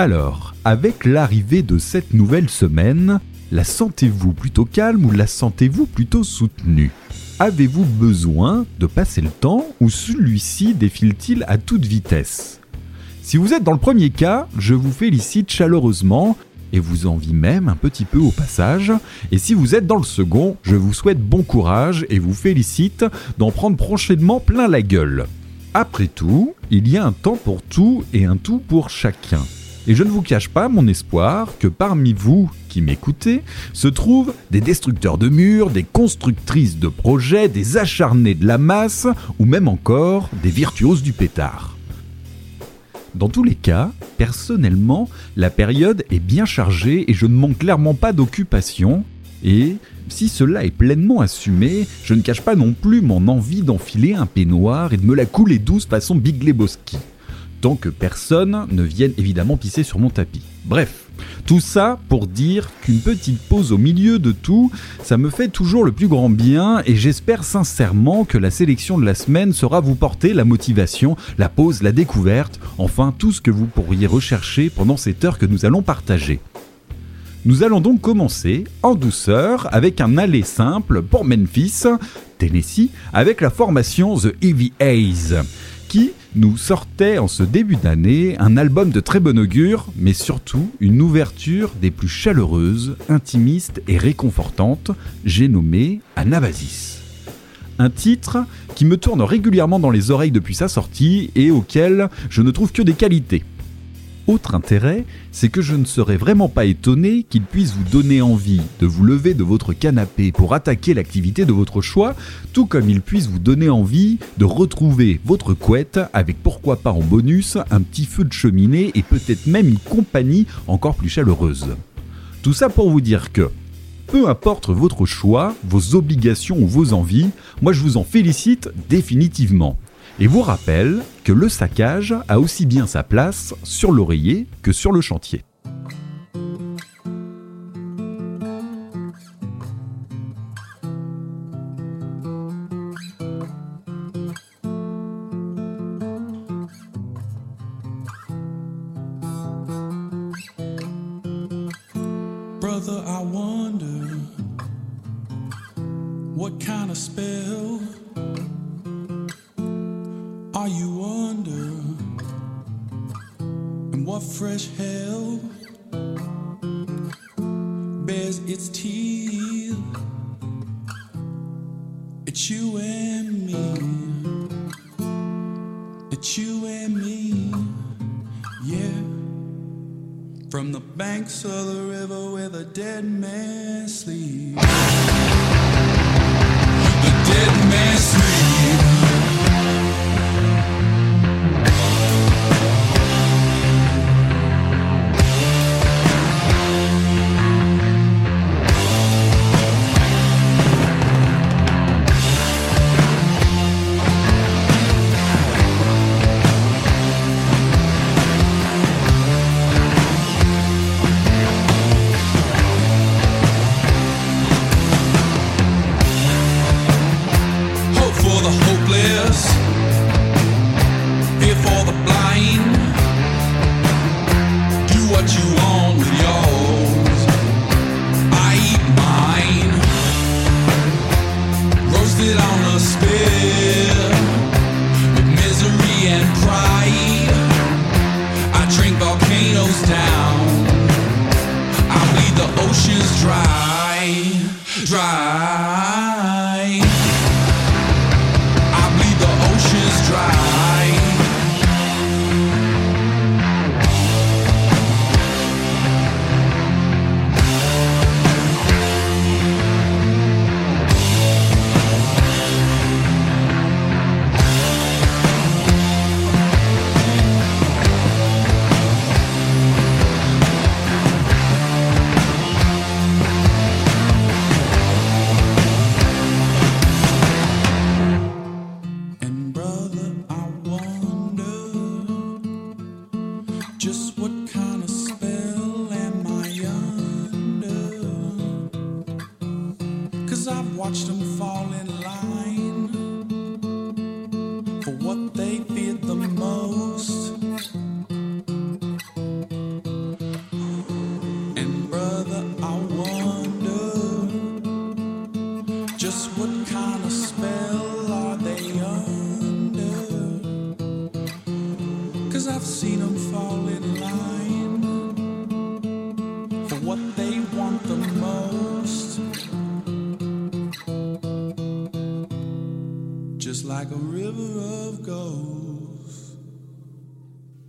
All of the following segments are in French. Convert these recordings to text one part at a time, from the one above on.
Alors, avec l'arrivée de cette nouvelle semaine, la sentez-vous plutôt calme ou la sentez-vous plutôt soutenue? Avez-vous besoin de passer le temps ou celui-ci défile-t-il à toute vitesse? Si vous êtes dans le premier cas, je vous félicite chaleureusement et vous envie même un petit peu au passage. Et si vous êtes dans le second, je vous souhaite bon courage et vous félicite d'en prendre prochainement plein la gueule. Après tout, il y a un temps pour tout et un tout pour chacun. Et je ne vous cache pas mon espoir que parmi vous qui m'écoutez se trouvent des destructeurs de murs, des constructrices de projets, des acharnés de la masse ou même encore des virtuoses du pétard. Dans tous les cas, personnellement, la période est bien chargée et je ne manque clairement pas d'occupation. Et si cela est pleinement assumé, je ne cache pas non plus mon envie d'enfiler un peignoir et de me la couler douce façon Big Lebowski. Tant que personne ne vienne évidemment pisser sur mon tapis. Bref, tout ça pour dire qu'une petite pause au milieu de tout, ça me fait toujours le plus grand bien et j'espère sincèrement que la sélection de la semaine saura vous porter la motivation, la pause, la découverte, enfin tout ce que vous pourriez rechercher pendant cette heure que nous allons partager. Nous allons donc commencer en douceur avec un aller simple pour Memphis, Tennessee, avec la formation The Heavy Haze, qui nous sortait en ce début d'année un album de très bon augure, mais surtout une ouverture des plus chaleureuses, intimistes et réconfortantes, j'ai nommé Anabasis. Un titre qui me tourne régulièrement dans les oreilles depuis sa sortie et auquel je ne trouve que des qualités. Autre intérêt, c'est que je ne serais vraiment pas étonné qu'il puisse vous donner envie de vous lever de votre canapé pour attaquer l'activité de votre choix, tout comme il puisse vous donner envie de retrouver votre couette avec pourquoi pas en bonus un petit feu de cheminée et peut-être même une compagnie encore plus chaleureuse. Tout ça pour vous dire que, peu importe votre choix, vos obligations ou vos envies, moi je vous en félicite définitivement et vous rappelle que le saccage a aussi bien sa place sur l'oreiller que sur le chantier.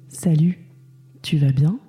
Salut, tu vas bien?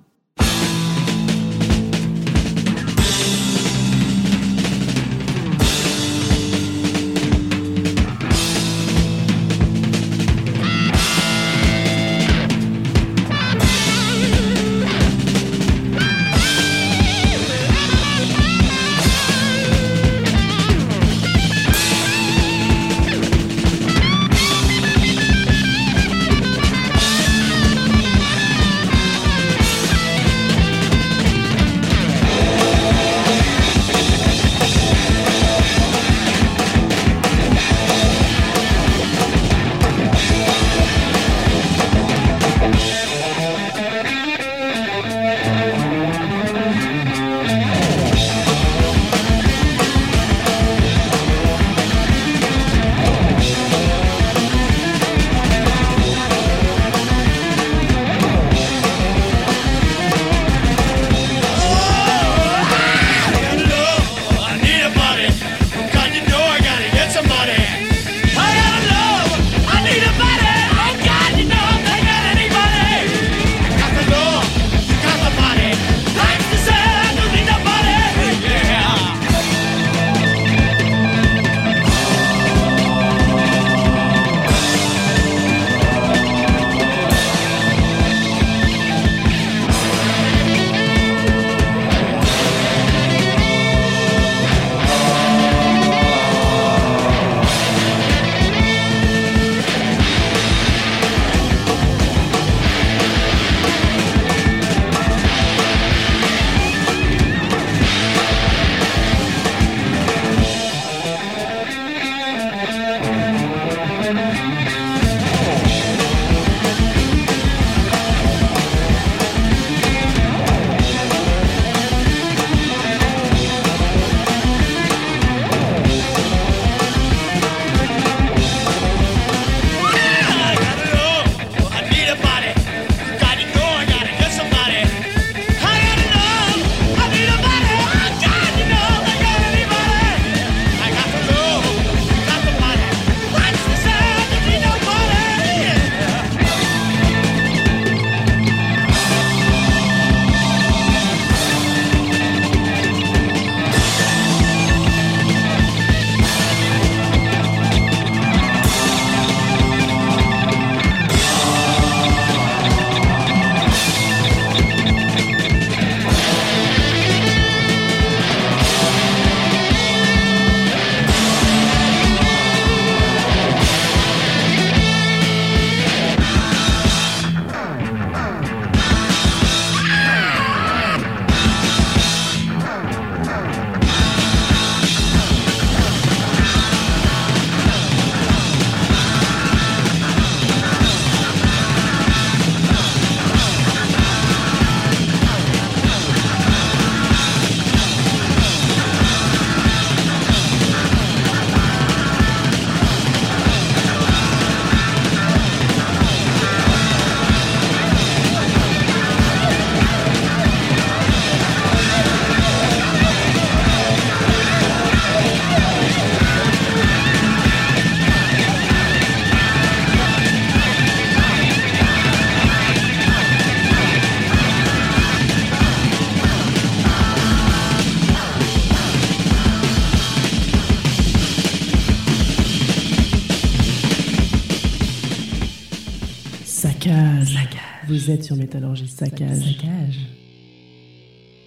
Vous êtes sur Métallurgie Saccage.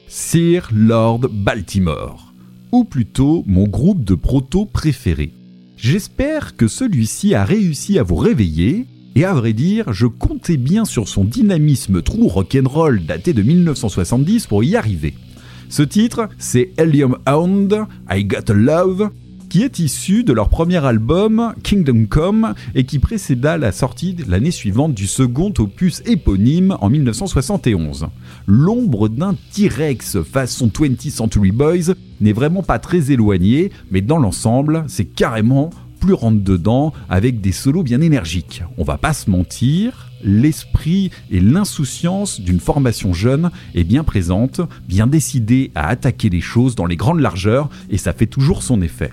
Sir Lord Baltimore, ou plutôt mon groupe de proto préféré. J'espère que celui-ci a réussi à vous réveiller, et à vrai dire, je comptais bien sur son dynamisme trou rock'n'roll daté de 1970 pour y arriver. Ce titre, c'est Helium Hound, I Got a Love, qui est issu de leur premier album Kingdom Come et qui précéda la sortie l'année suivante du second opus éponyme en 1971. L'ombre d'un T-Rex façon 20th Century Boys n'est vraiment pas très éloignée, mais dans l'ensemble, c'est carrément plus rentre dedans avec des solos bien énergiques. On va pas se mentir, l'esprit et l'insouciance d'une formation jeune est bien présente, bien décidée à attaquer les choses dans les grandes largeurs et ça fait toujours son effet.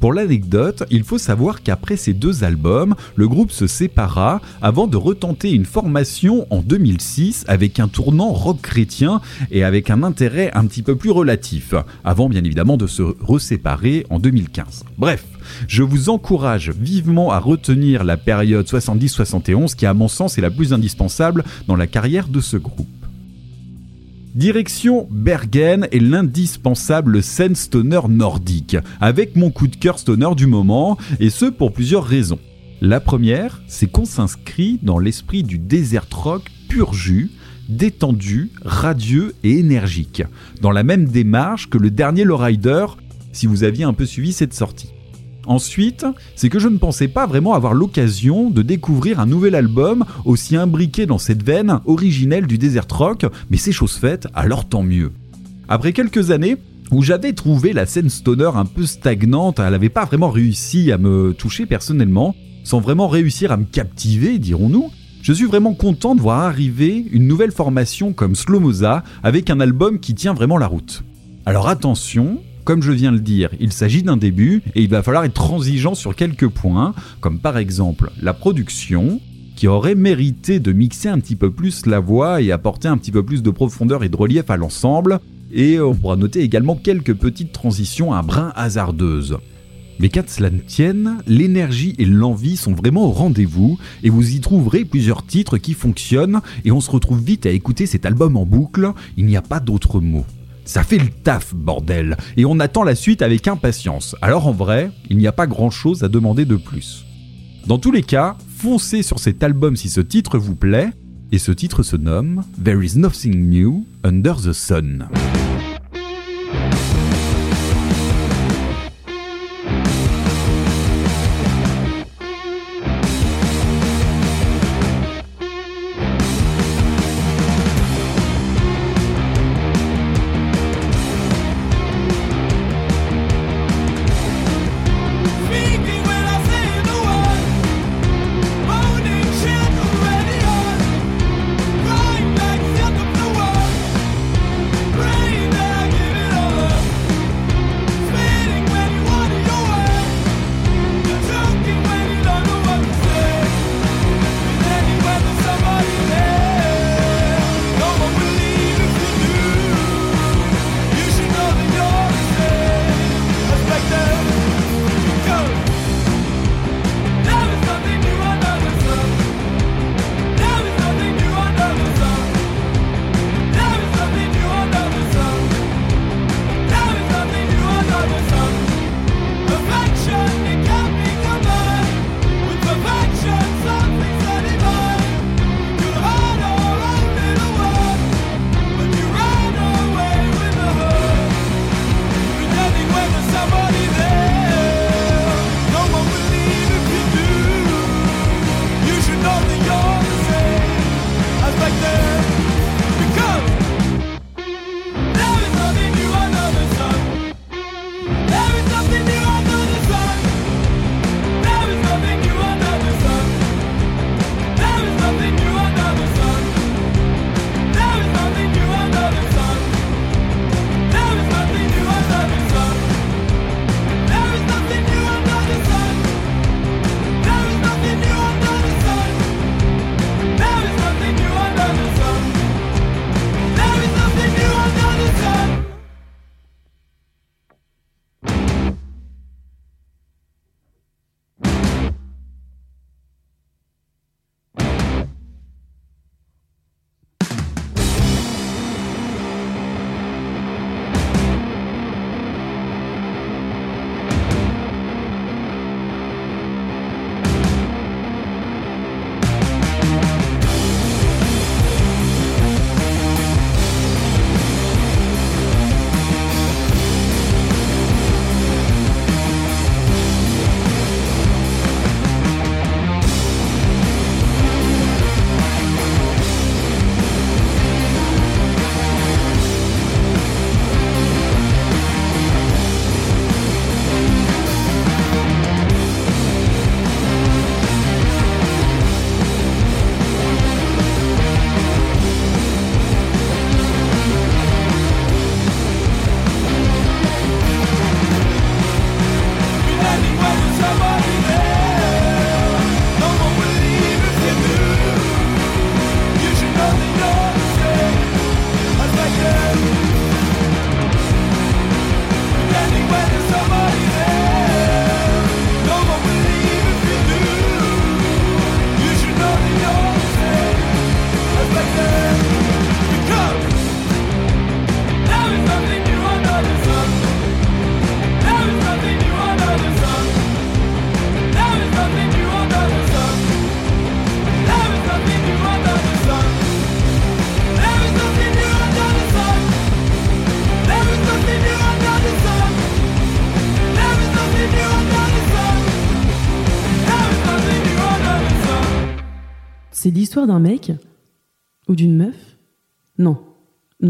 Pour l'anecdote, il faut savoir qu'après ces deux albums, le groupe se sépara avant de retenter une formation en 2006 avec un tournant rock chrétien et avec un intérêt un petit peu plus relatif, avant bien évidemment de se reséparer en 2015. Bref, je vous encourage vivement à retenir la période 70-71 qui à mon sens est la plus indispensable dans la carrière de ce groupe. Direction Bergen et l'indispensable scène stoner nordique, avec mon coup de cœur stoner du moment, et ce pour plusieurs raisons. La première, c'est qu'on s'inscrit dans l'esprit du desert rock pur jus, détendu, radieux et énergique, dans la même démarche que le dernier Lowrider, si vous aviez un peu suivi cette sortie. Ensuite, c'est que je ne pensais pas vraiment avoir l'occasion de découvrir un nouvel album aussi imbriqué dans cette veine originelle du desert rock, mais c'est chose faite, alors tant mieux. Après quelques années, où j'avais trouvé la scène stoner un peu stagnante, elle n'avait pas vraiment réussi à me toucher personnellement, sans vraiment réussir à me captiver, dirons-nous, je suis vraiment content de voir arriver une nouvelle formation comme Slomoza avec un album qui tient vraiment la route. Alors attention, comme je viens de le dire, il s'agit d'un début et il va falloir être transigeant sur quelques points, comme par exemple la production, qui aurait mérité de mixer un petit peu plus la voix et apporter un petit peu plus de profondeur et de relief à l'ensemble, et on pourra noter également quelques petites transitions un brin hasardeuses. Mais qu'à cela ne tienne, l'énergie et l'envie sont vraiment au rendez-vous et vous y trouverez plusieurs titres qui fonctionnent et on se retrouve vite à écouter cet album en boucle, il n'y a pas d'autre mot. Ça fait le taf, bordel, et on attend la suite avec impatience. Alors en vrai, il n'y a pas grand-chose à demander de plus. Dans tous les cas, foncez sur cet album si ce titre vous plaît, et ce titre se nomme There is nothing new under the sun.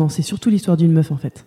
C'est surtout l'histoire d'une meuf en fait.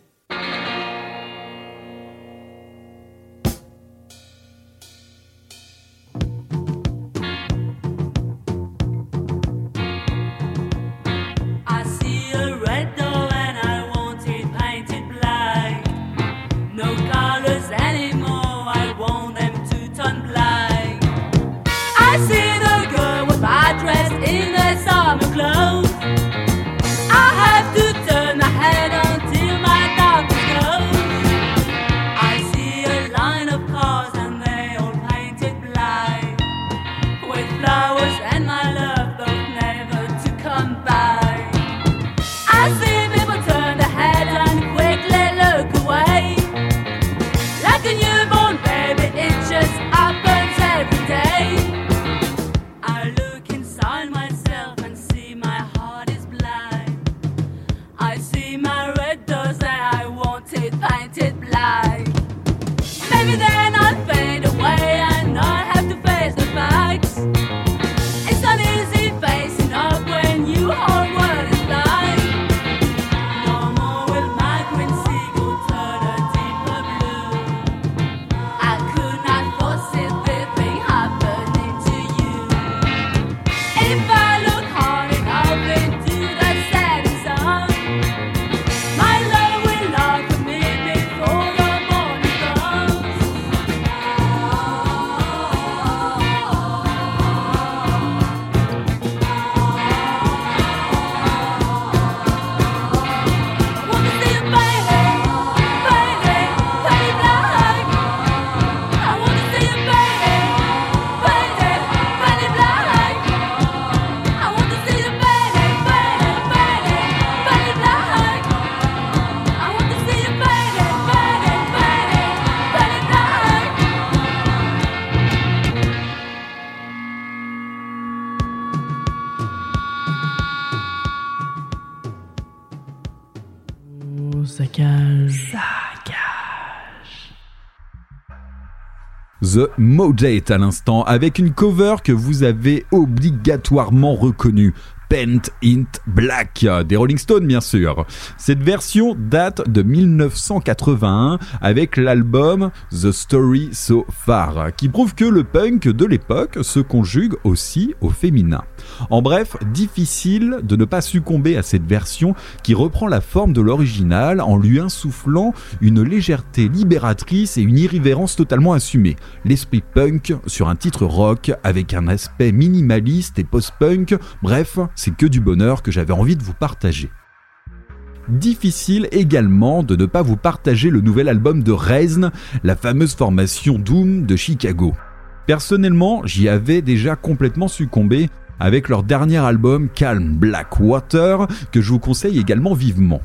The Modate à l'instant, avec une cover que vous avez obligatoirement reconnue. Paint Int Black des Rolling Stones bien sûr. Cette version date de 1981 avec l'album The Story So Far qui prouve que le punk de l'époque se conjugue aussi au féminin. En bref, difficile de ne pas succomber à cette version qui reprend la forme de l'original en lui insufflant une légèreté libératrice et une irrévérence totalement assumée. L'esprit punk sur un titre rock avec un aspect minimaliste et post-punk, bref, c'est que du bonheur que j'avais envie de vous partager. Difficile également de ne pas vous partager le nouvel album de Reznor, la fameuse formation Doom de Chicago. Personnellement, j'y avais déjà complètement succombé avec leur dernier album Calm Black Water que je vous conseille également vivement.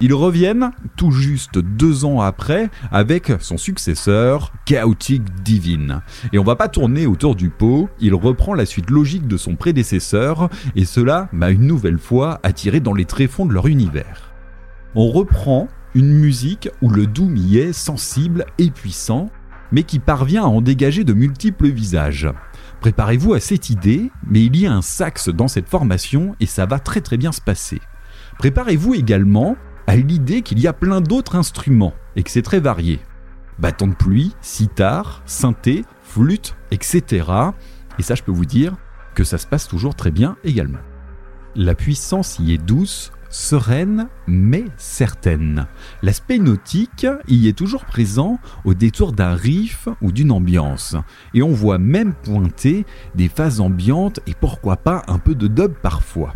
Ils reviennent tout juste deux ans après avec son successeur Chaotic Divine. Et on va pas tourner autour du pot, il reprend la suite logique de son prédécesseur et cela m'a une nouvelle fois attiré dans les tréfonds de leur univers. On reprend une musique où le doom y est sensible et puissant, mais qui parvient à en dégager de multiples visages. Préparez-vous à cette idée, mais il y a un sax dans cette formation et ça va très très bien se passer. Préparez-vous également à l'idée qu'il y a plein d'autres instruments et que c'est très varié. Bâton de pluie, sitar, synthé, flûte, etc. Et ça je peux vous dire que ça se passe toujours très bien également. La puissance y est douce, sereine, mais certaine. L'aspect nautique y est toujours présent au détour d'un riff ou d'une ambiance. Et on voit même pointer des phases ambiantes et pourquoi pas un peu de dub parfois.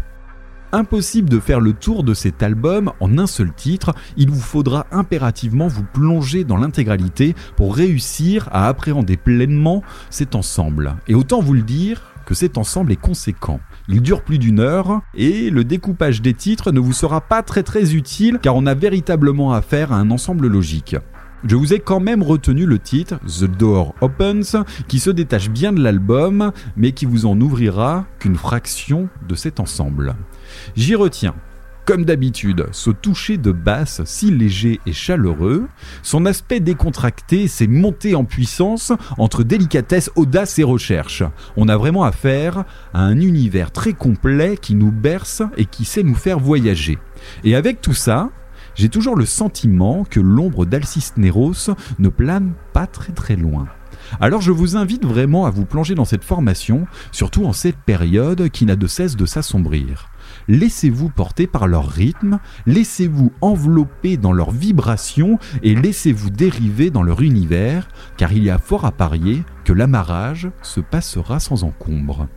Impossible de faire le tour de cet album en un seul titre, il vous faudra impérativement vous plonger dans l'intégralité pour réussir à appréhender pleinement cet ensemble. Et autant vous le dire que cet ensemble est conséquent. Il dure plus d'une heure et le découpage des titres ne vous sera pas très très utile car on a véritablement affaire à un ensemble logique. Je vous ai quand même retenu le titre The Door Opens qui se détache bien de l'album mais qui vous en ouvrira qu'une fraction de cet ensemble. J'y retiens Comme d'habitude, ce toucher de basse si léger et chaleureux, son aspect décontracté, ses montées en puissance entre délicatesse, audace et recherche. On a vraiment affaire à un univers très complet qui nous berce et qui sait nous faire voyager. Et avec tout ça, j'ai toujours le sentiment que l'ombre d'Alcisneros ne plane pas très très loin. Alors je vous invite vraiment à vous plonger dans cette formation, surtout en cette période qui n'a de cesse de s'assombrir. Laissez-vous porter par leur rythme, laissez-vous envelopper dans leurs vibrations et laissez-vous dériver dans leur univers, car il y a fort à parier que l'amarrage se passera sans encombre.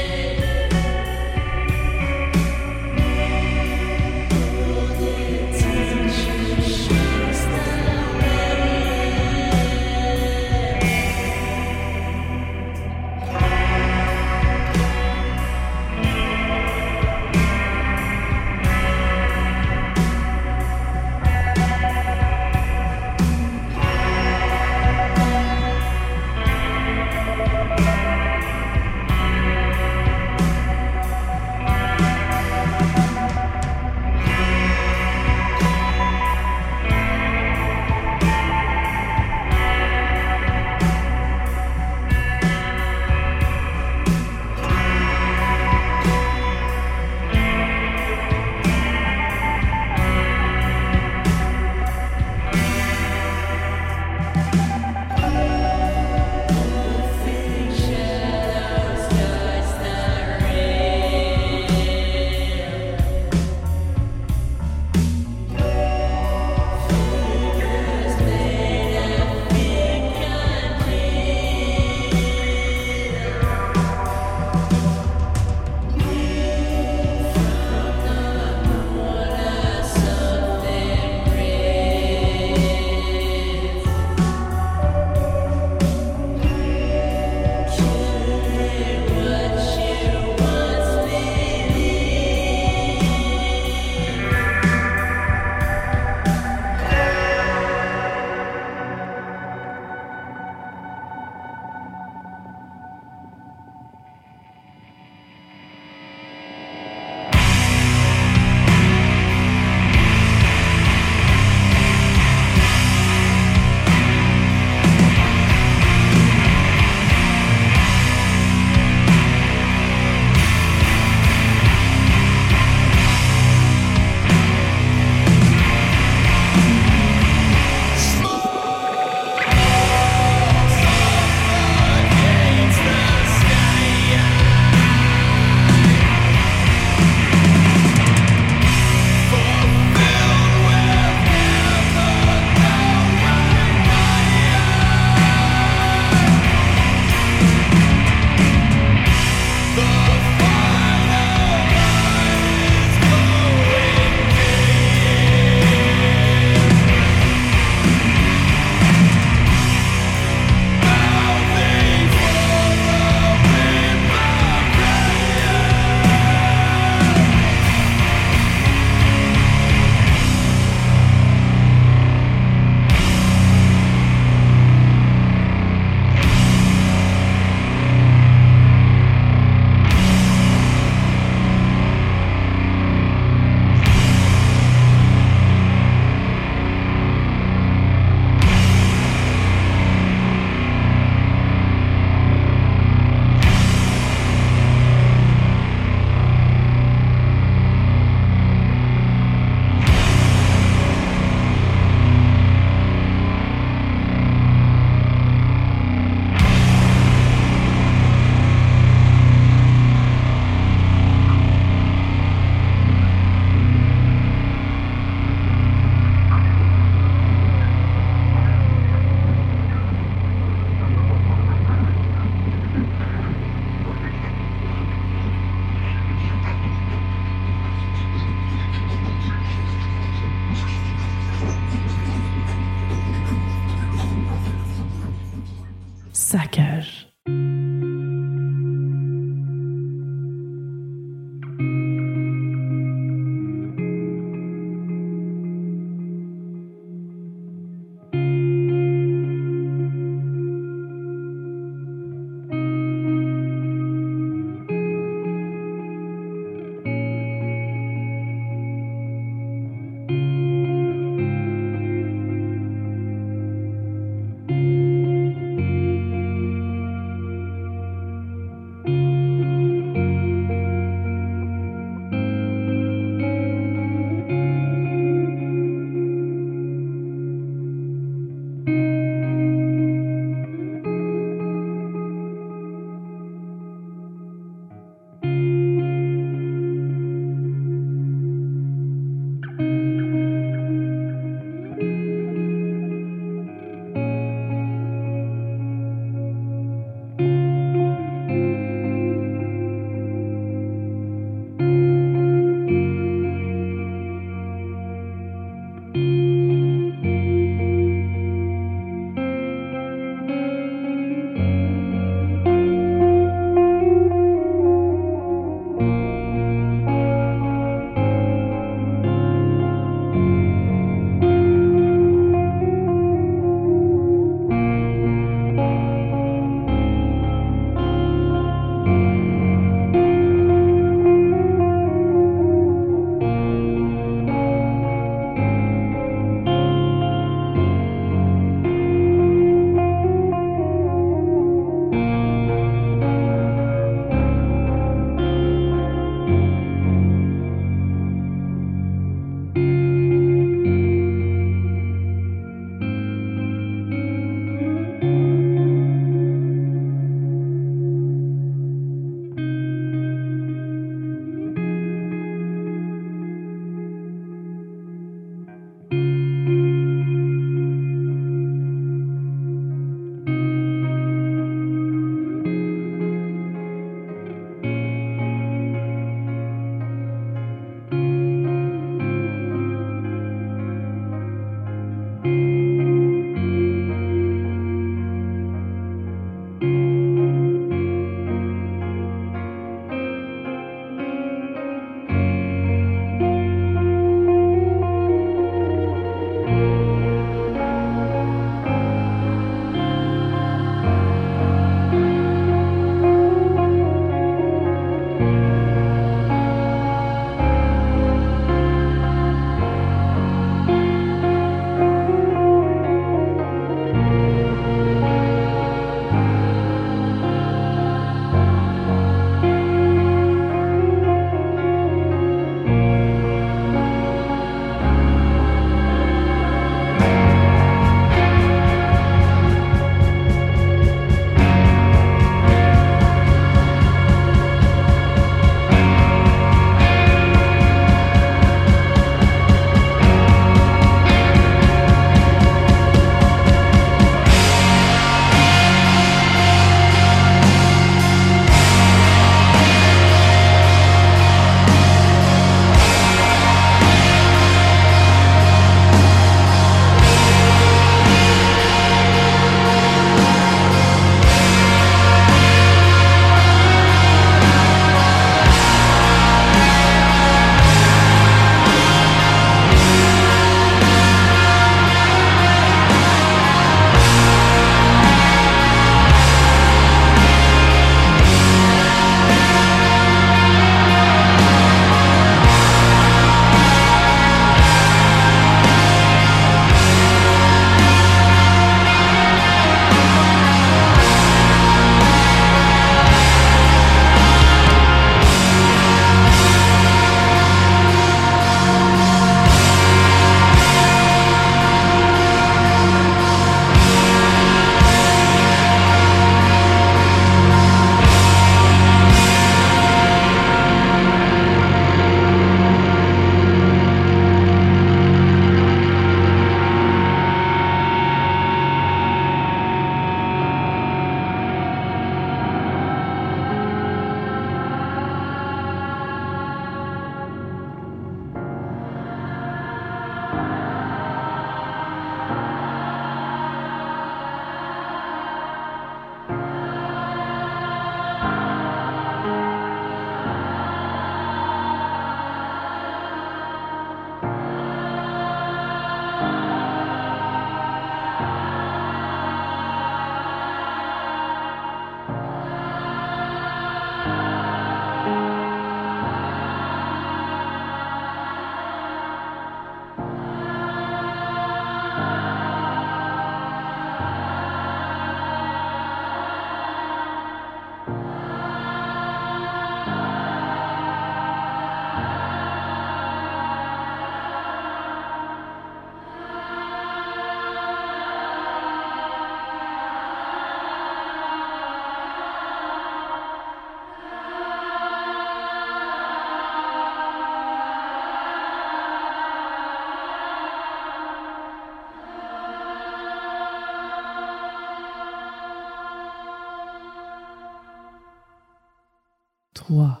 3,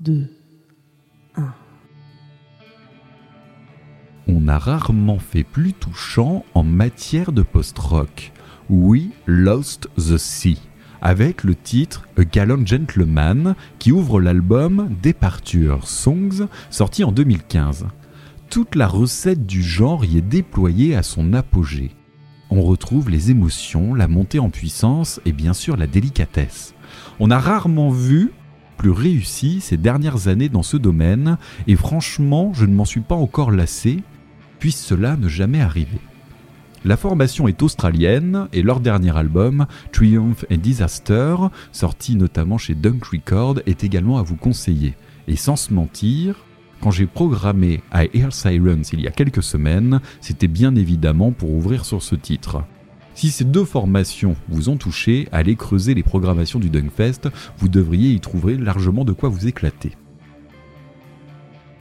2, On a rarement fait plus touchant en matière de post-rock. We Lost the Sea, avec le titre A Gallant Gentleman qui ouvre l'album Departure Songs sorti en 2015. Toute la recette du genre y est déployée à son apogée. On retrouve les émotions, la montée en puissance et bien sûr la délicatesse. On a rarement vu plus réussi ces dernières années dans ce domaine et franchement je ne m'en suis pas encore lassé puisse cela ne jamais arriver. La formation est australienne et leur dernier album, Triumph and Disaster, sorti notamment chez Dunk Record, est également à vous conseiller. Et sans se mentir, quand j'ai programmé I Hear Sirens il y a quelques semaines, c'était bien évidemment pour ouvrir sur ce titre. Si ces deux formations vous ont touché, allez creuser les programmations du Dunkfest, vous devriez y trouver largement de quoi vous éclater.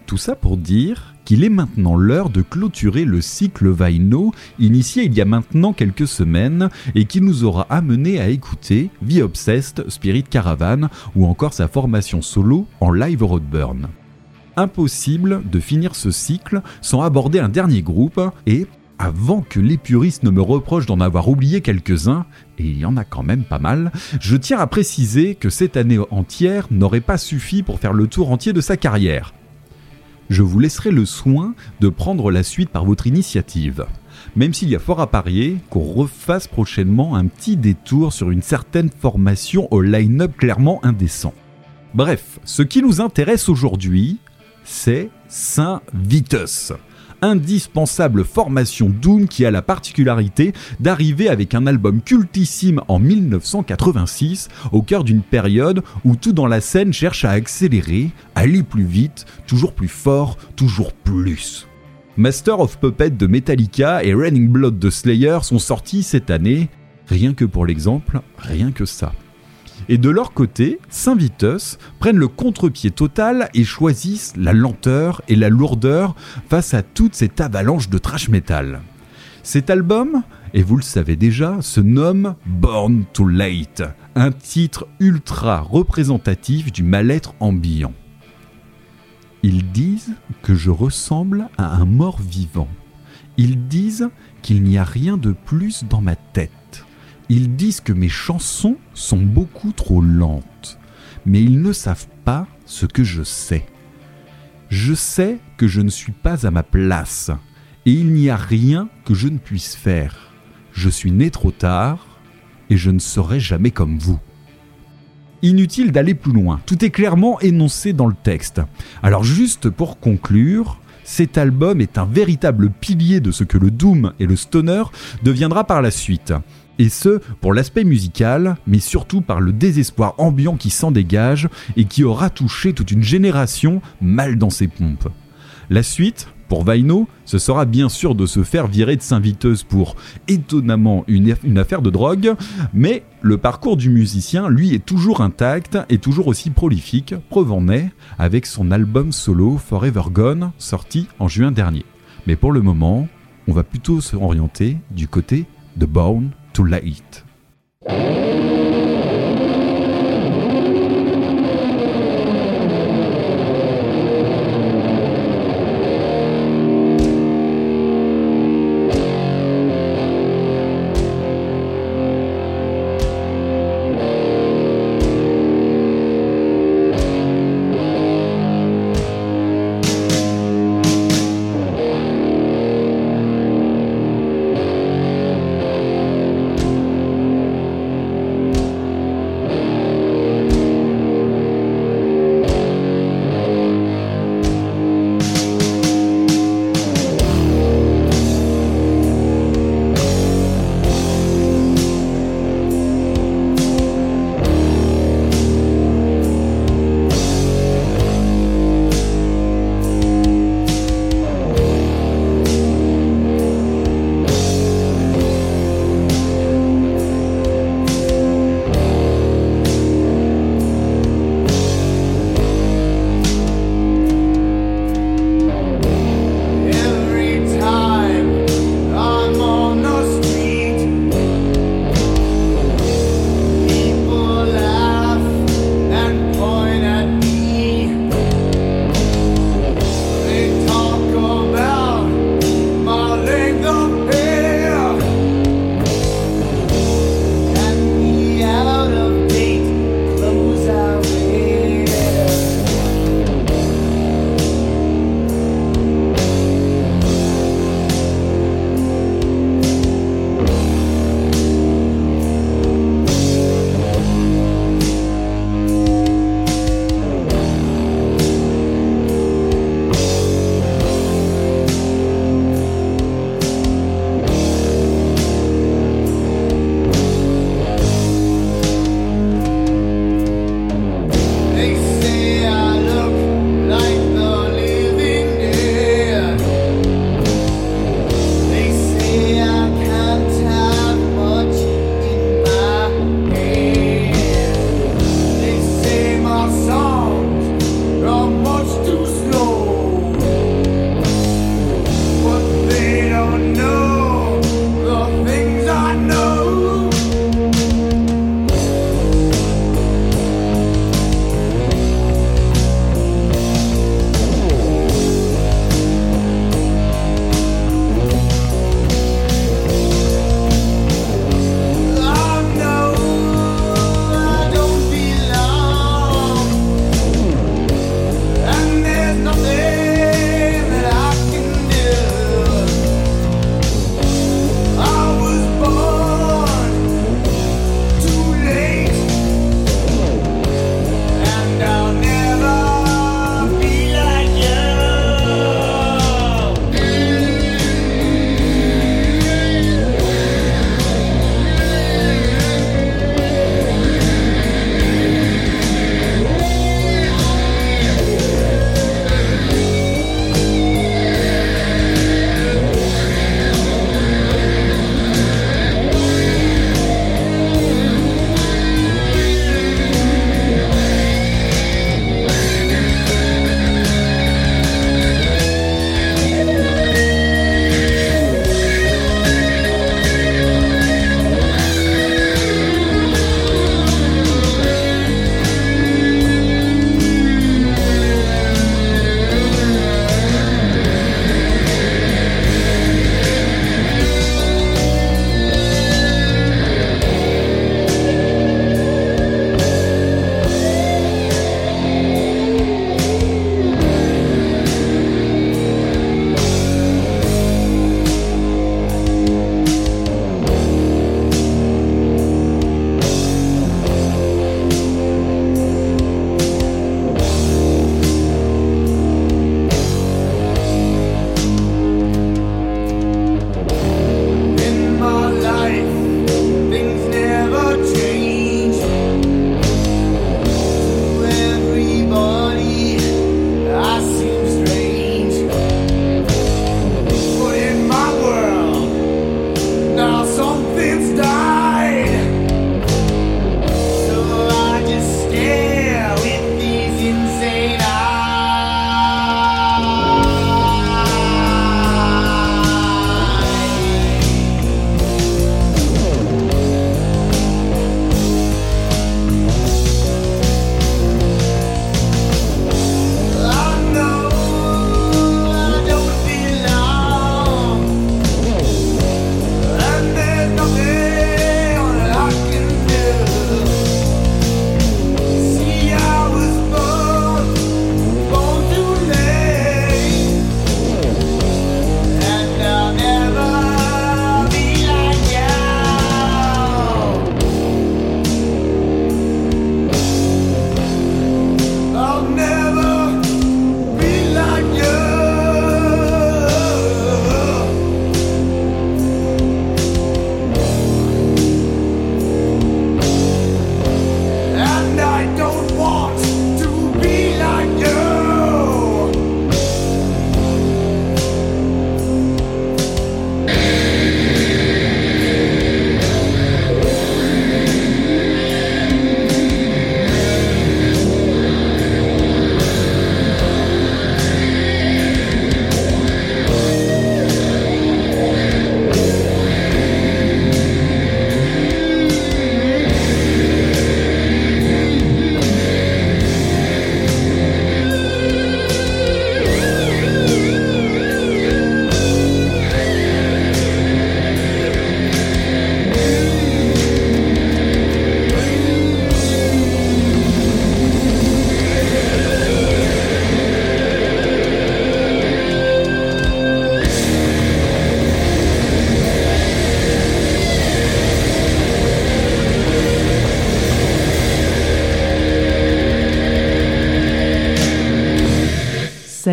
Tout ça pour dire qu'il est maintenant l'heure de clôturer le cycle Vaino initié il y a maintenant quelques semaines et qui nous aura amené à écouter The Obsessed, Spirit Caravan ou encore sa formation solo en live Roadburn. Impossible de finir ce cycle sans aborder un dernier groupe et avant que les puristes ne me reprochent d'en avoir oublié quelques-uns, et il y en a quand même pas mal, je tiens à préciser que cette année entière n'aurait pas suffi pour faire le tour entier de sa carrière je vous laisserai le soin de prendre la suite par votre initiative. Même s'il y a fort à parier qu'on refasse prochainement un petit détour sur une certaine formation au line-up clairement indécent. Bref, ce qui nous intéresse aujourd'hui, c'est Saint Vitus indispensable formation Doom qui a la particularité d'arriver avec un album cultissime en 1986 au cœur d'une période où tout dans la scène cherche à accélérer, aller plus vite, toujours plus fort, toujours plus. Master of Puppet de Metallica et Raining Blood de Slayer sont sortis cette année, rien que pour l'exemple, rien que ça. Et de leur côté, Saint Vitus prennent le contre-pied total et choisissent la lenteur et la lourdeur face à toute cette avalanche de trash metal. Cet album, et vous le savez déjà, se nomme Born to Late, un titre ultra représentatif du mal-être ambiant. Ils disent que je ressemble à un mort vivant. Ils disent qu'il n'y a rien de plus dans ma tête. Ils disent que mes chansons sont beaucoup trop lentes, mais ils ne savent pas ce que je sais. Je sais que je ne suis pas à ma place, et il n'y a rien que je ne puisse faire. Je suis né trop tard, et je ne serai jamais comme vous. Inutile d'aller plus loin, tout est clairement énoncé dans le texte. Alors juste pour conclure, cet album est un véritable pilier de ce que le Doom et le Stoner deviendra par la suite. Et ce, pour l'aspect musical, mais surtout par le désespoir ambiant qui s'en dégage et qui aura touché toute une génération mal dans ses pompes. La suite, pour Vaino, ce sera bien sûr de se faire virer de Saint-Viteuse pour étonnamment une, affaire de drogue, mais le parcours du musicien, lui, est toujours intact et toujours aussi prolifique, preuve en est avec son album solo Forever Gone, sorti en juin dernier. Mais pour le moment, on va plutôt se orienter du côté de Born too late.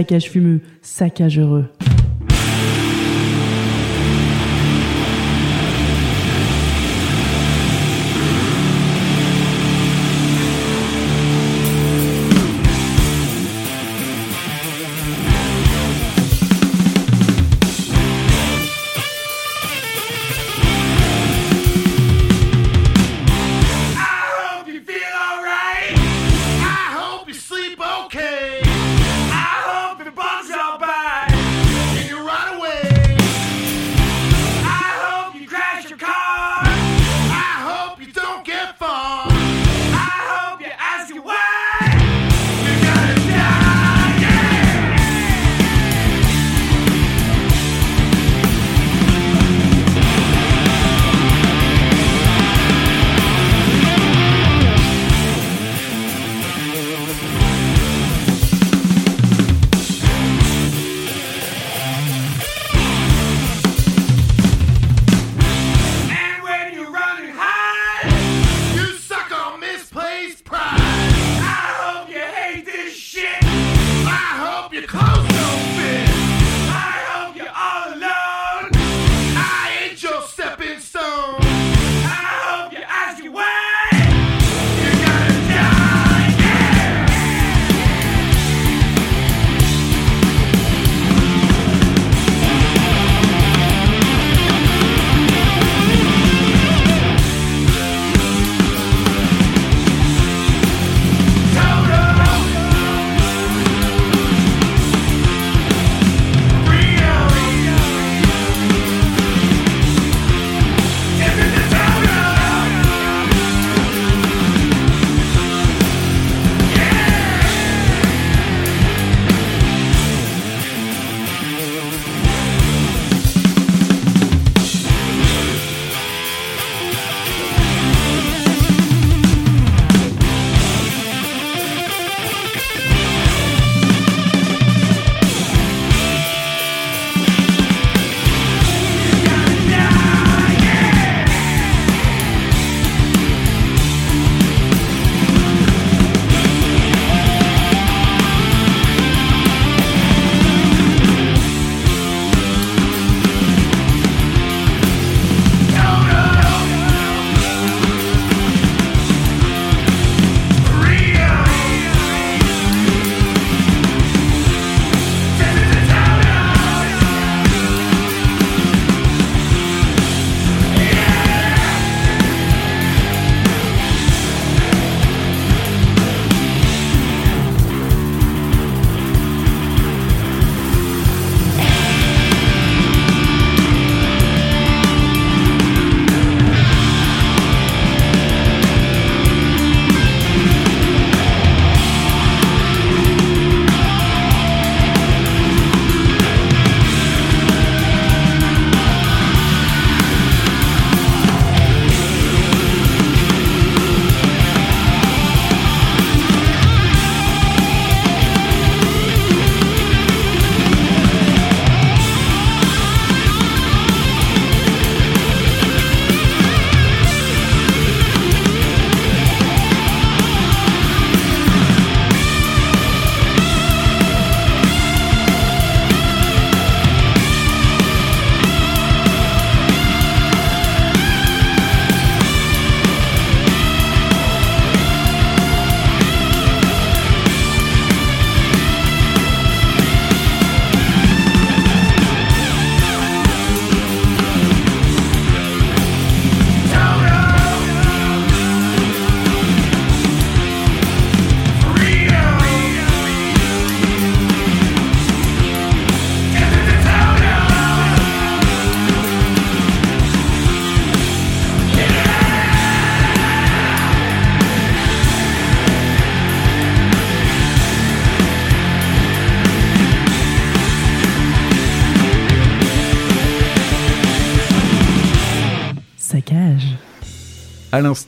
Saccage fumeux, saccage heureux.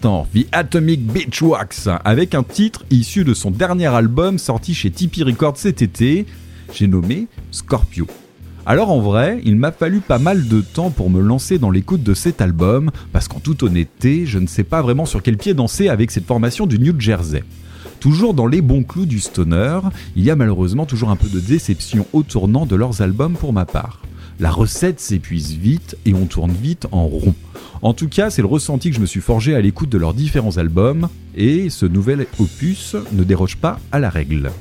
The Atomic Beach Wax, avec un titre issu de son dernier album sorti chez Tipeee Records cet été, j'ai nommé Scorpio. Alors en vrai, il m'a fallu pas mal de temps pour me lancer dans l'écoute de cet album, parce qu'en toute honnêteté, je ne sais pas vraiment sur quel pied danser avec cette formation du New Jersey. Toujours dans les bons clous du stoner, il y a malheureusement toujours un peu de déception au tournant de leurs albums pour ma part. La recette s'épuise vite et on tourne vite en rond. En tout cas, c'est le ressenti que je me suis forgé à l'écoute de leurs différents albums, et ce nouvel opus ne déroge pas à la règle.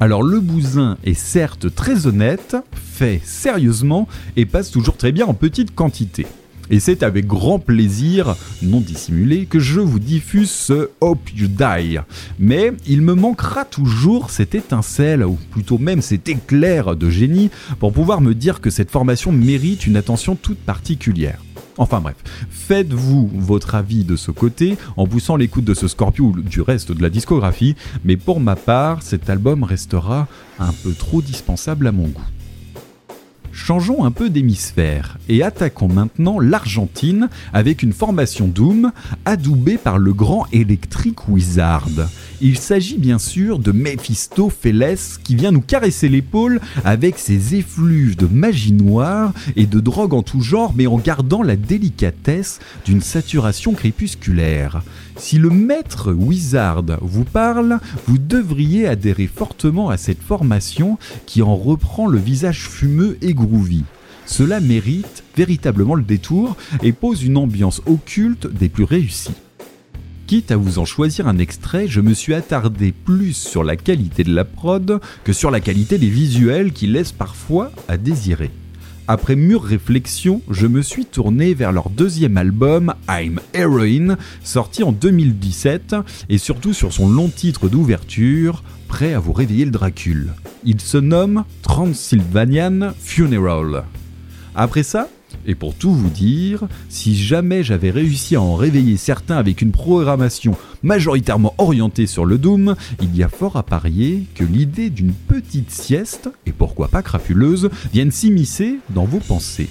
Alors le bousin est certes très honnête, fait sérieusement et passe toujours très bien en petite quantité. Et c'est avec grand plaisir, non dissimulé, que je vous diffuse ce Hope You Die. Mais il me manquera toujours cette étincelle, ou plutôt même cet éclair de génie, pour pouvoir me dire que cette formation mérite une attention toute particulière. Enfin bref, faites-vous votre avis de ce côté en poussant l'écoute de ce Scorpio du reste de la discographie, mais pour ma part, cet album restera un peu trop dispensable à mon goût. Changeons un peu d'hémisphère et attaquons maintenant l'Argentine avec une formation Doom adoubée par le grand Electric Wizard. Il s'agit bien sûr de Mephisto Feles qui vient nous caresser l'épaule avec ses effluves de magie noire et de drogue en tout genre mais en gardant la délicatesse d'une saturation crépusculaire. Si le maître Wizard vous parle, vous devriez adhérer fortement à cette formation qui en reprend le visage fumeux et groovy. Cela mérite véritablement le détour et pose une ambiance occulte des plus réussies. Quitte à vous en choisir un extrait, je me suis attardé plus sur la qualité de la prod que sur la qualité des visuels qui laissent parfois à désirer. Après mûre réflexion, je me suis tourné vers leur deuxième album, I'm Heroin, sorti en 2017, et surtout sur son long titre d'ouverture, prêt à vous réveiller le Dracule. Il se nomme Transylvanian Funeral. Après ça, et pour tout vous dire, si jamais j'avais réussi à en réveiller certains avec une programmation majoritairement orientée sur le Doom, il y a fort à parier que l'idée d'une petite sieste, et pourquoi pas crapuleuse, vienne s'immiscer dans vos pensées.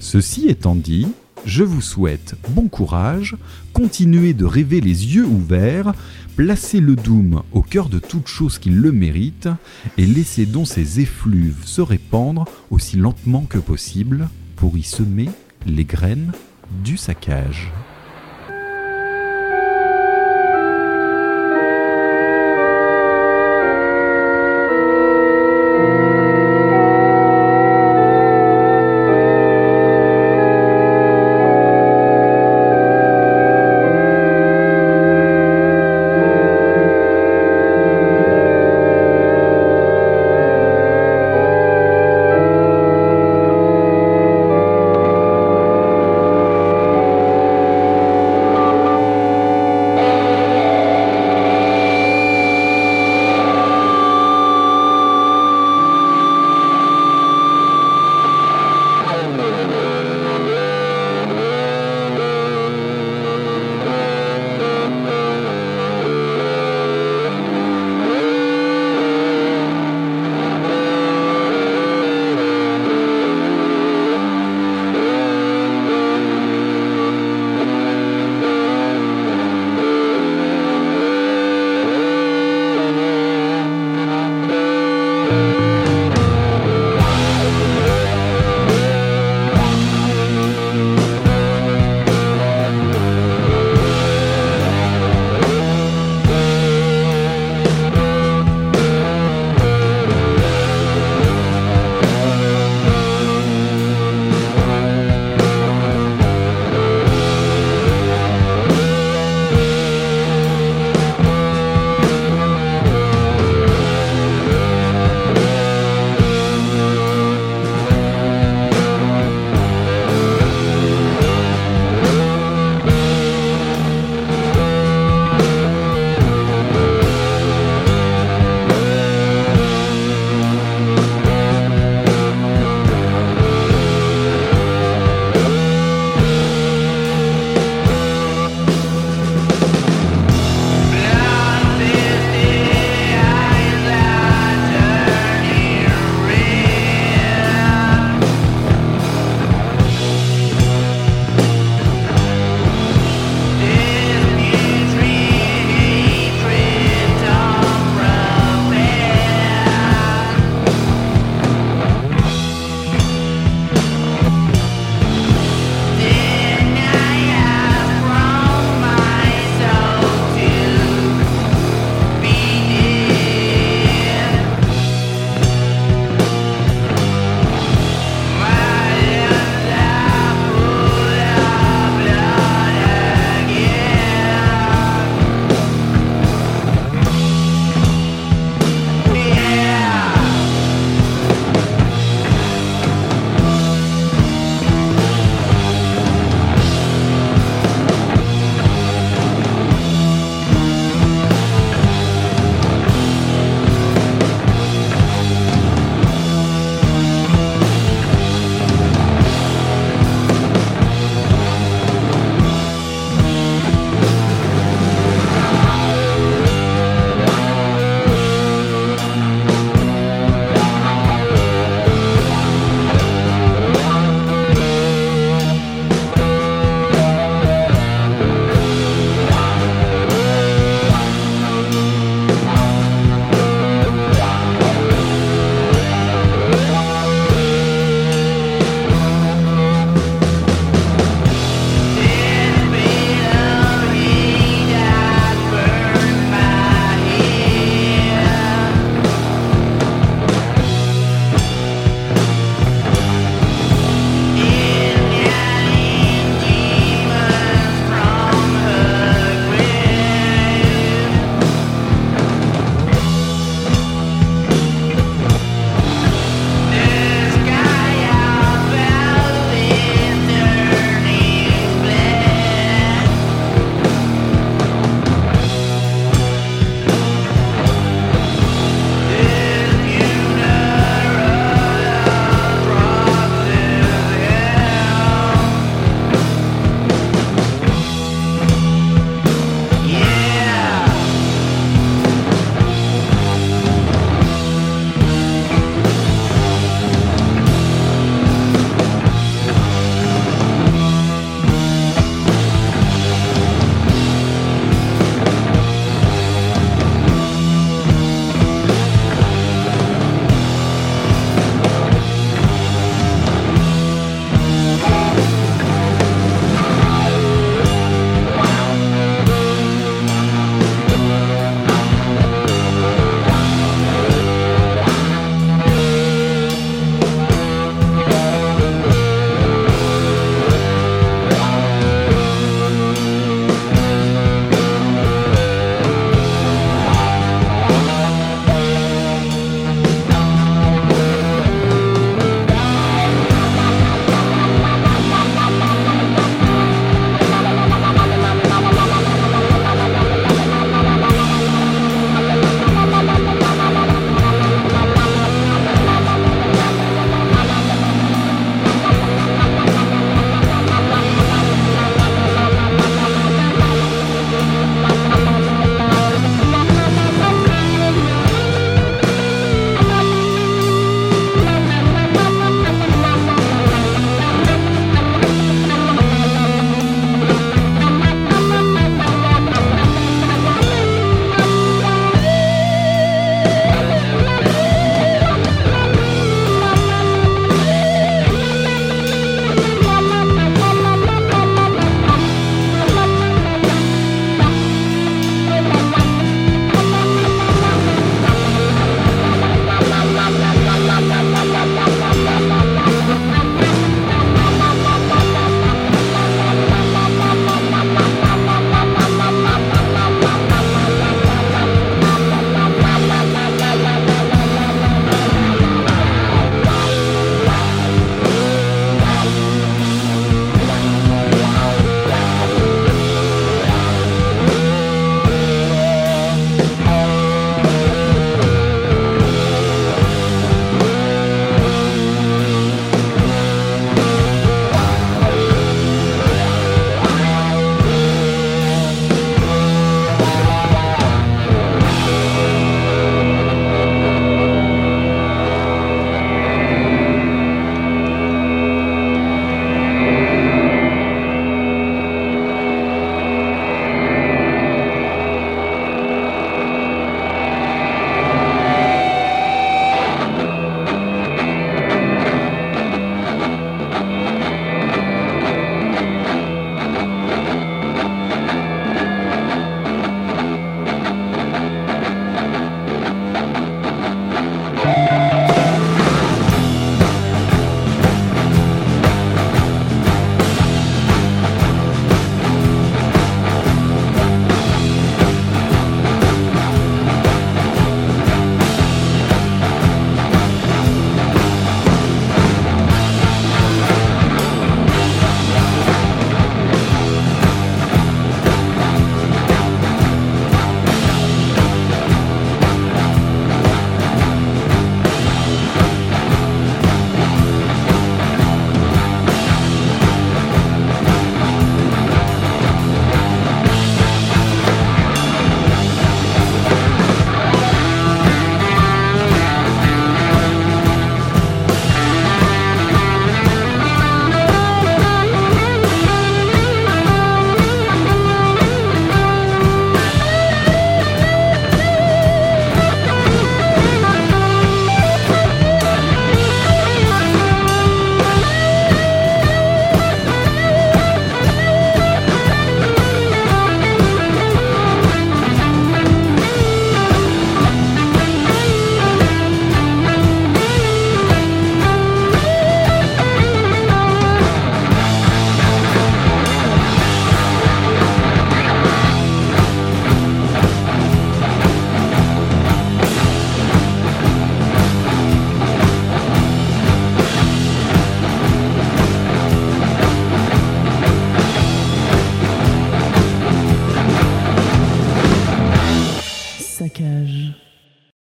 Ceci étant dit, je vous souhaite bon courage, continuez de rêver les yeux ouverts, placez le Doom au cœur de toute chose qui le mérite, et laissez donc ces effluves se répandre aussi lentement que possible pour y semer les graines du saccage.